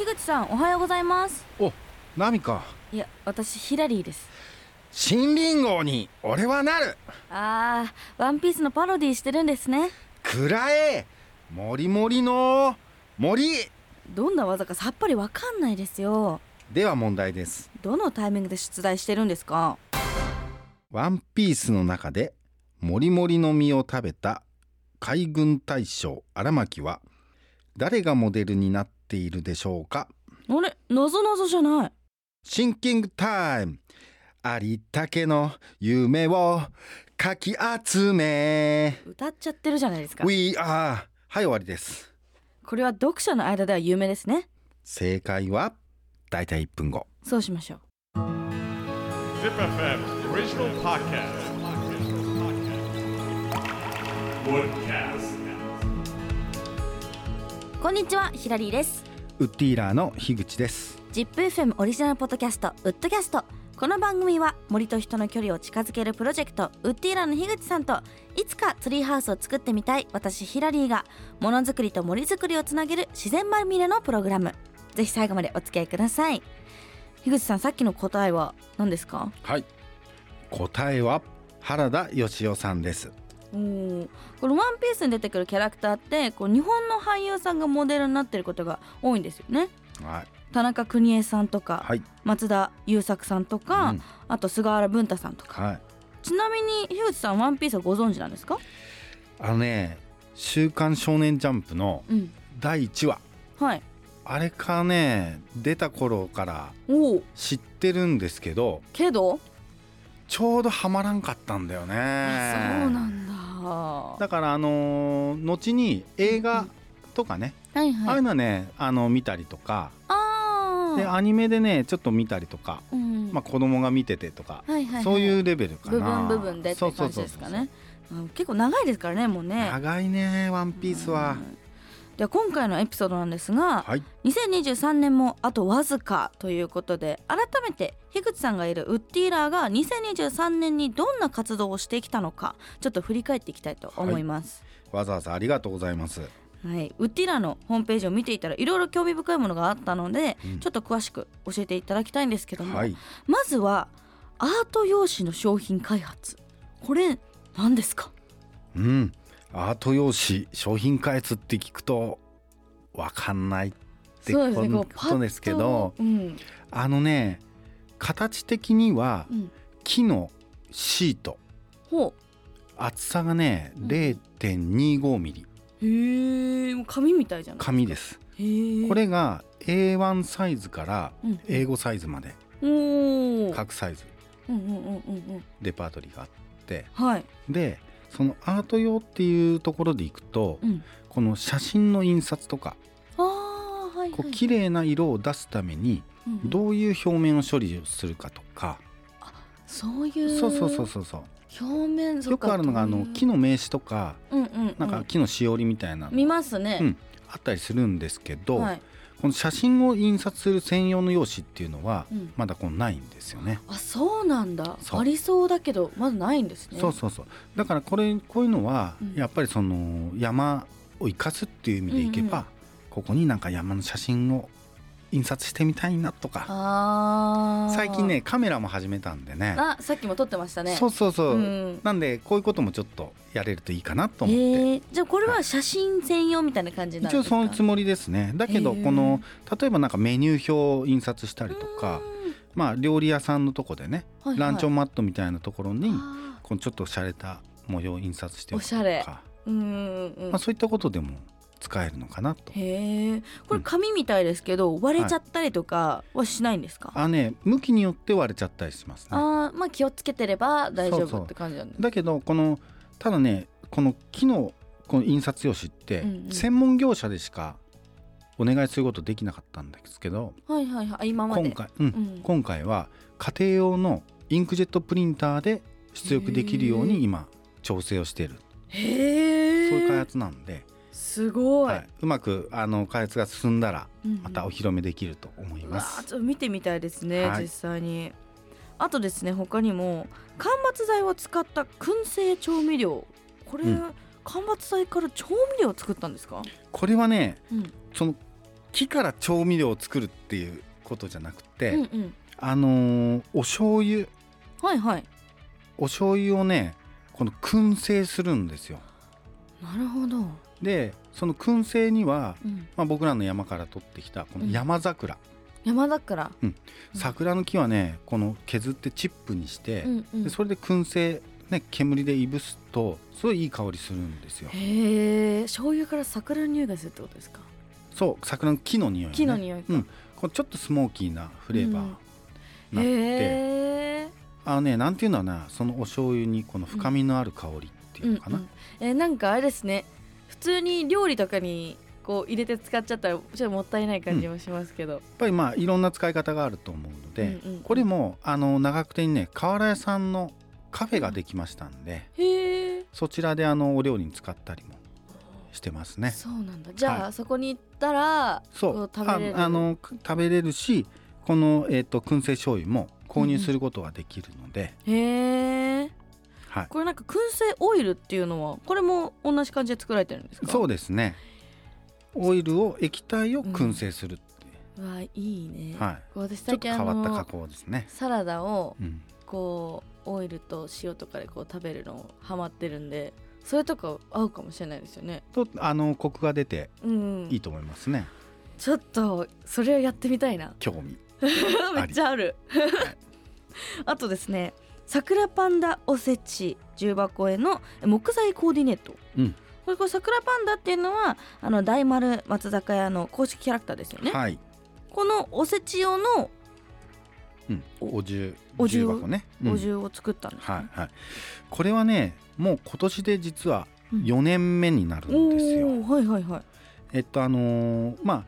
樋口さんおはようございます。おナミか。いや私ヒラリーです。新林号に俺はなる。あーワンピースのパロディしてるんですね。くらえもりもりの。森。どんな技かさっぱりわかんないですよ。では問題です。どのタイミングで出題してるんですか？ワンピースの中でもりもりの実を食べた海軍大将荒牧は誰がモデルになっているでしょうか？あれ？なぞなぞじゃない。シンキングタイム。ありったけの夢をかき集め。歌っちゃってるじゃないですか。We are はい終わりです。これは読者の間では有名ですね。正解はだいたい1分後。そうしましょう。Zip FM original podcast. Woodcast. こんにちはヒラリーです。ウッディーラーの樋口です。ZIPFM オリジナルポッドキャストウッドキャスト。この番組は森と人の距離を近づけるプロジェクトウッディーラーの樋口さんといつかツリーハウスを作ってみたい私ヒラリーがものづくりと森づくりをつなげる自然まみれのプログラム。ぜひ最後までお付き合いください。樋口さんさっきの答えは何ですか？はい。答えは原田義雄さんですおーこの「ワンピースに出てくるキャラクターってこう日本の俳優さんがモデルになってることが多いんですよね。はい。田中邦衛さんとか、はい。松田優作さんとか、うん。あと菅原文太さんとか。はい。ちなみに樋口さんワンピースはご存知なんですか？あのね「週刊少年ジャンプ」のうん。第1話。はい。あれからね出た頃から知ってるんですけどけど、ちょうどハマらんかったんだよね。あそうなんだ。だからあのー後に映画とかね、はいはい。ああいうのはねあの見たりとかあー。でアニメでねちょっと見たりとか、うん。まあ、子供が見ててとか、はいはいはい。そういうレベルかな。部分部分でって感じですかね。うん。結構長いですからねもうね。長いねワンピースは、うんでは今回のエピソードなんですが、はい。2023年もあとわずかということで改めて樋口さんがいるウッディーラーが2023年にどんな活動をしてきたのかちょっと振り返っていきたいと思います。わざわざありがとうございます。はい、ウッディーラーのホームページを見ていたらいろいろ興味深いものがあったので、うん。ちょっと詳しく教えていただきたいんですけども、はい。まずはアート用紙の商品開発。これ何ですか？うんアート用紙商品開発って聞くとわかんないってことですけどパッとうん。あのね形的にはうん、木のシート。ほ厚さがねうん0.25ミリ。うへえ紙みたいじゃない紙です。これが A1 サイズからうん。A5 サイズまで各サイズ。うんうんうんうんうん。レパートリーがあって。はい。でそのアート用っていうところでいくとうん。この写真の印刷とかあーはいはい。こう綺麗な色を出すためにうんうん。どういう表面を処理をするかとか。そういうそうそうそうそうそう。表面よくあるのがあの木の名刺とかうんうんうん。なんか木のしおりみたいなの。見ますね、うんあったりするんですけど、はい。この写真を印刷する専用の用紙っていうのはうん。まだこうないんですよね。あそうなんだ。ありそうだけどまだないんですね。そうそうそう。だからこれこういうのはうん。やっぱりその山を生かすっていう意味でいけば、うん。ここになんか山の写真を印刷してみたいなとか。最近ねカメラも始めたんでね。あさっきも撮ってましたね。そうそうそう、うん。なんでこういうこともちょっとやれるといいかなと思って、へーじゃあこれは写真専用みたいな感じなん一応ですか？そのつもりですね。だけどこの例えばなんかメニュー表を印刷したりとかまあ料理屋さんのとこでね、はいはい。ランチョンマットみたいなところにあこのちょっと洒落た模様を印刷しておくとおしゃれ。か、ーうんうんうん。まあ、そういったことでも使えるのかなと。へえ。これ紙みたいですけど割れちゃったりとかはしないんですか、あね向きによって割れちゃったりしますね。あーまあ気をつけてれば大丈夫って感じなんですだけどこのただねこの木のこの印刷用紙ってうんうん。専門業者でしかお願いすることできなかったんですけどはいはいはい。あ今まで。今回、うん。うん。今回は家庭用のインクジェットプリンターで出力できるように今調整をしている。そういう開発なんで、すごい、はい、うまくあの開発が進んだらうんうん。またお披露目できると思います。ーちょっと見てみたいですね、はい。実際に。あとですね他にも間伐材を使った燻製調味料。これ、うん。間伐材から調味料を作ったんですか、これはねうん、その木から調味料を作るっていうことじゃなくて、うんうん。あのーお醤油。はいはい。お醤油をねこの燻製するんですよ。なるほど、でその燻製には、うん、まあ、僕らの山から取ってきたこの山桜、山桜。うん。桜の木はねこの削ってチップにして、うんうん。でそれで燻製、ね、煙でいぶすとすごいいい香りするんですよ。へえ。醤油から桜の匂いがするってことですか？そう桜の木の匂い、ね、木の匂いか、うん。こうちょっとスモーキーなフレーバーになって、へえ。あのねなんていうのかなそのお醤油にこの深みのある香りっていうのかな、うんうん。えーなんかあれですね。普通に料理とかにこう入れて使っちゃったらちょっともったいない感じもしますけど、やっぱりまあいろんな使い方があると思うので、うんうんうん。これもあの長久手にね瓦屋さんのカフェができましたんで、へえ。そちらであのお料理に使ったりもしてますね。そうなんだ。じゃあ、はそこに行ったらそう。食べれる？ああの食べれるしこの、えー、と燻製醤油も購入することができるので、へえはい、これなんか燻製オイルっていうのはこれも同じ感じで作られてるんですか？そうですね。オイルを液体を燻製するっていう、うわいいね、はい。私最変わった加の工ですね。サラダをうん。こうオイルと塩とかでこう食べるのハマってるんでそれとか合うかもしれないですよね。とあのコクが出てうん。いいと思いますね。ちょっとそれをやってみたいな。興味。めっちゃある。あ とですね桜パンダおせち重箱への木材コーディネート、うん。これこれ桜パンダっていうのはあの大丸松坂屋の公式キャラクターですよね、はい。このおせち用のうん、お重お重重箱ね。うん。お重を作ったんです、ね。はいはい。これはねもう今年で実はうん。4年目になるんですよ。おーはいはいはい。えっとあのーまあ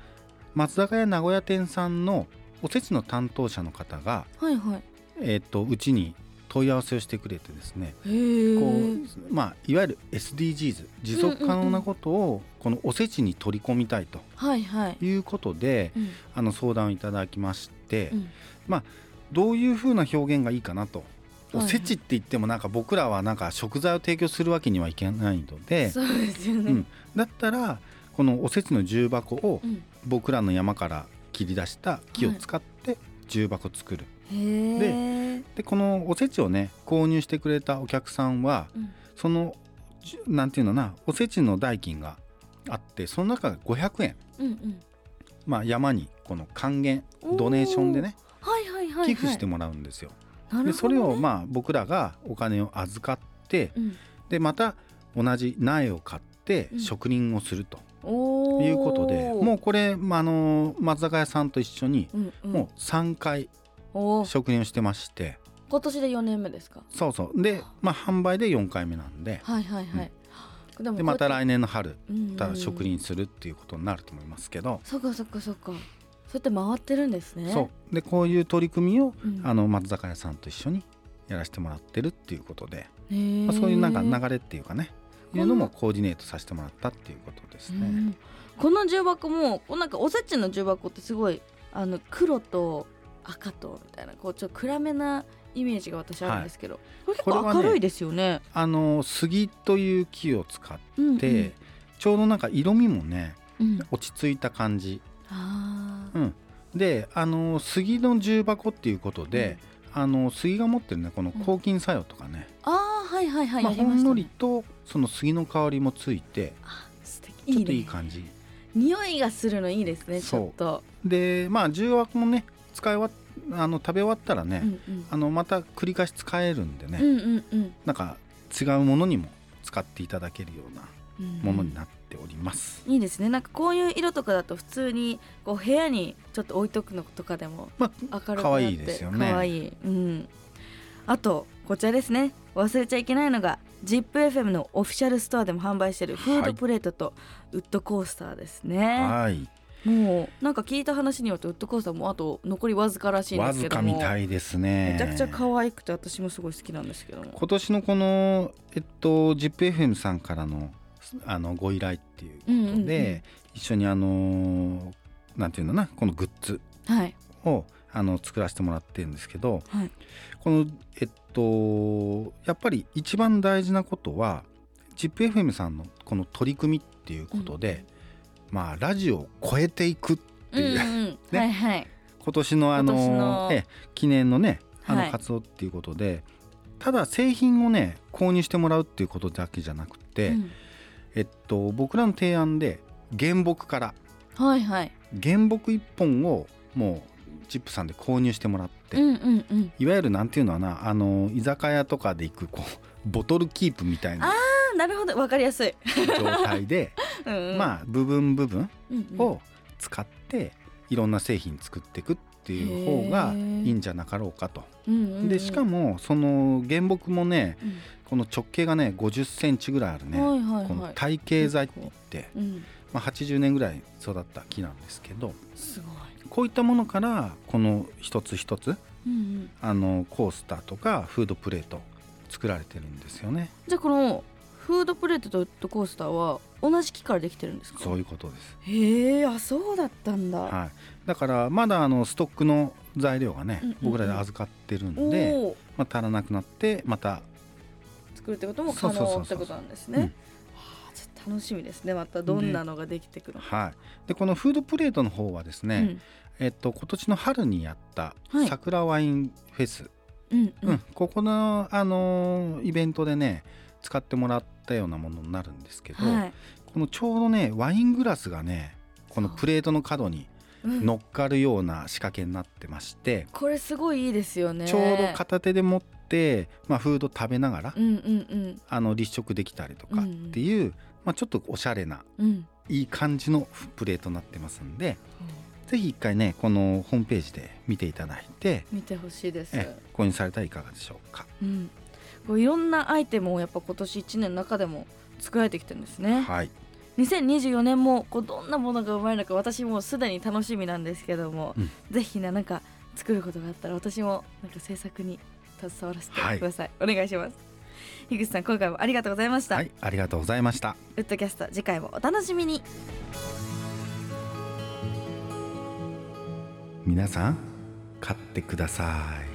松坂屋名古屋店さんのおせちの担当者の方がはいはい。えっとうちに問い合わせをしてくれてですね、こうまあいわゆる SDGs 持続可能なことをこのおせちに取り込みたいと。はいうことでうん。あの相談をいただきまして、うん。どういうふうな表現がいいかなと。おせちって言ってもなんか僕らはなんか食材を提供するわけにはいけないのでそうですよね、うん。だったらこのおせちの重箱をうん。僕らの山から切り出した木を使って重箱作る、へえでこのおせちをね購入してくれたお客さんはうん。そのなんていうのかなおせちの代金があってその中が500円、うんうん。まあ、山にこの還元ドネーションでねはいはいはい、はい、寄付してもらうんですよ。ね。でそれをまあ僕らがお金を預かってうん。でまた同じ苗を買ってうん。植林をするということで、もうこれ、まあ、あの松坂屋さんと一緒にもう3回おー。植林をしてまして、今年で4年目ですか？そうそう。で、まあ、販売で4回目なんで。はいはいはい、でもでまた来年年の春また植林するっていうことになると思いますけど、そっかそっかそっか。そうやって回ってるんですね。そう。でこういう取り組みを、うん。あの松坂屋さんと一緒にやらせてもらってるっていうことで、まあ、そういうなんか流れっていうかね。いうのもコーディネートさせてもらったっていうことですね。うん。この重箱もこうなんかおせちの重箱ってすごいあの黒と赤とみたいなこうちょっと暗めなイメージが私あるんですけど、これ結これはね構明るいですよね。あの杉という木を使っうん。て、ちょうどなんか色味もねうん。うん、落ち着いた感じ、うん、であの杉の重箱っていうことで、あの杉が持ってるねこの抗菌作用とかね、あーはいはいはい、まあ、ほんのりとその杉の香りもついてあ素敵。ちょっといいね。いい感じ。匂いがするのいいですねちょっと、でまあ重箱もね使い終わっあの食べ終わったらね、うんうん。あのまた繰り返し使えるんでね、うんうんうん。なんか違うものにも使っていただけるようなうん。ものになっております、いいですね。なんかこういう色とかだと普通にこう部屋にちょっと置いとくのとかでもま明るくなって可愛いですよね。可愛い。うん。あとこちらですね。忘れちゃいけないのが ZIPFM のオフィシャルストアでも販売しているフードプレートとウッドコースターですね、はいもうなんか聞いた話によってウッドコースターもあと残りわずからしいんでわずかすけども。みたいですね。めちゃくちゃ可愛くて私もすごい好きなんですけど。も今年のこのえっと ZIPFM さんからのあのご依頼っていうことで、うんうんうん一緒にあのなんていうのかなこのグッズ。はい。をあの作らせてもらってるんですけどはい。このえっとやっぱり一番大事なことは ZIPFM さんのこの取り組みっていうことで、まあラジオを超えていくっっていう、うんうん。ね。はいはい。今年のあのええ記念のねあはい。の活動っていうことで、ただ製品をね購入してもらうっていうことだけじゃなくて、うん。えっと僕らの提案で原木からはいはい。原木一本をもうチップさんで購入してもらって、うんうんうん。いわゆるなんていうのはなあの居酒屋とかで行くこうボトルキープみたいなあーなるほど。わかりやすい。状態で、うんうん。まあ部分部分を使っていろんな製品作っていくっていう方がいいんじゃなかろうかと。でしかもその原木もねうん。この直径がね50センチぐらいあるね、はいはいこのはい体系材って言って、うん。まあ、80年ぐらい育った木なんですけどすごい。こういったものからこの一つ一つうんうん。あのコースターとかフードプレート作られてるんですよね。じゃあこのフードプレートとコースターは同じ木からできてるんですか？そういうことです、へえあそうだったんだ、はい、だからまだあのストックの材料がね、うんうんうん。僕らで預かってるんおで、おまあ、足らなくなってまた、作るってことも可能ってことなんですね。うんはあちょっと楽しみですね。またどんなのができてくるのか。はい、でこのフードプレートの方はですね、うん。えっと、今年の春にやったはい。桜ワインフェス、うんううんん。ここの、あのーイベントでね使ってもらったようなものになるんですけど、はい。このちょうどねワイングラスがねこのプレートの角にうん。乗っかるような仕掛けになってまして、これすごいいいですよね。ちょうど片手で持って、まあ、フード食べながら、うんうんあの立食できたりとかっていう、まあ、ちょっとおしゃれなうん。うんいい感じのプレートになってますんでぜひ一回ねこのホームページで見ていただいて見てほしいです。え購入されたらいかがでしょうか。うんこういろんなアイテムをやっぱ今年1年の中でも作られてきてるんですね。はい、2024年もこうどんなものが生まれるのか私もうすでに楽しみなんですけども、うん。ぜひねなんか作ることがあったら私もなんか制作に携わらせてください、お願いします。樋口さん今回もありがとうございました、はい、ありがとうございました。ウッドキャスト次回もお楽しみに。皆さん買ってください。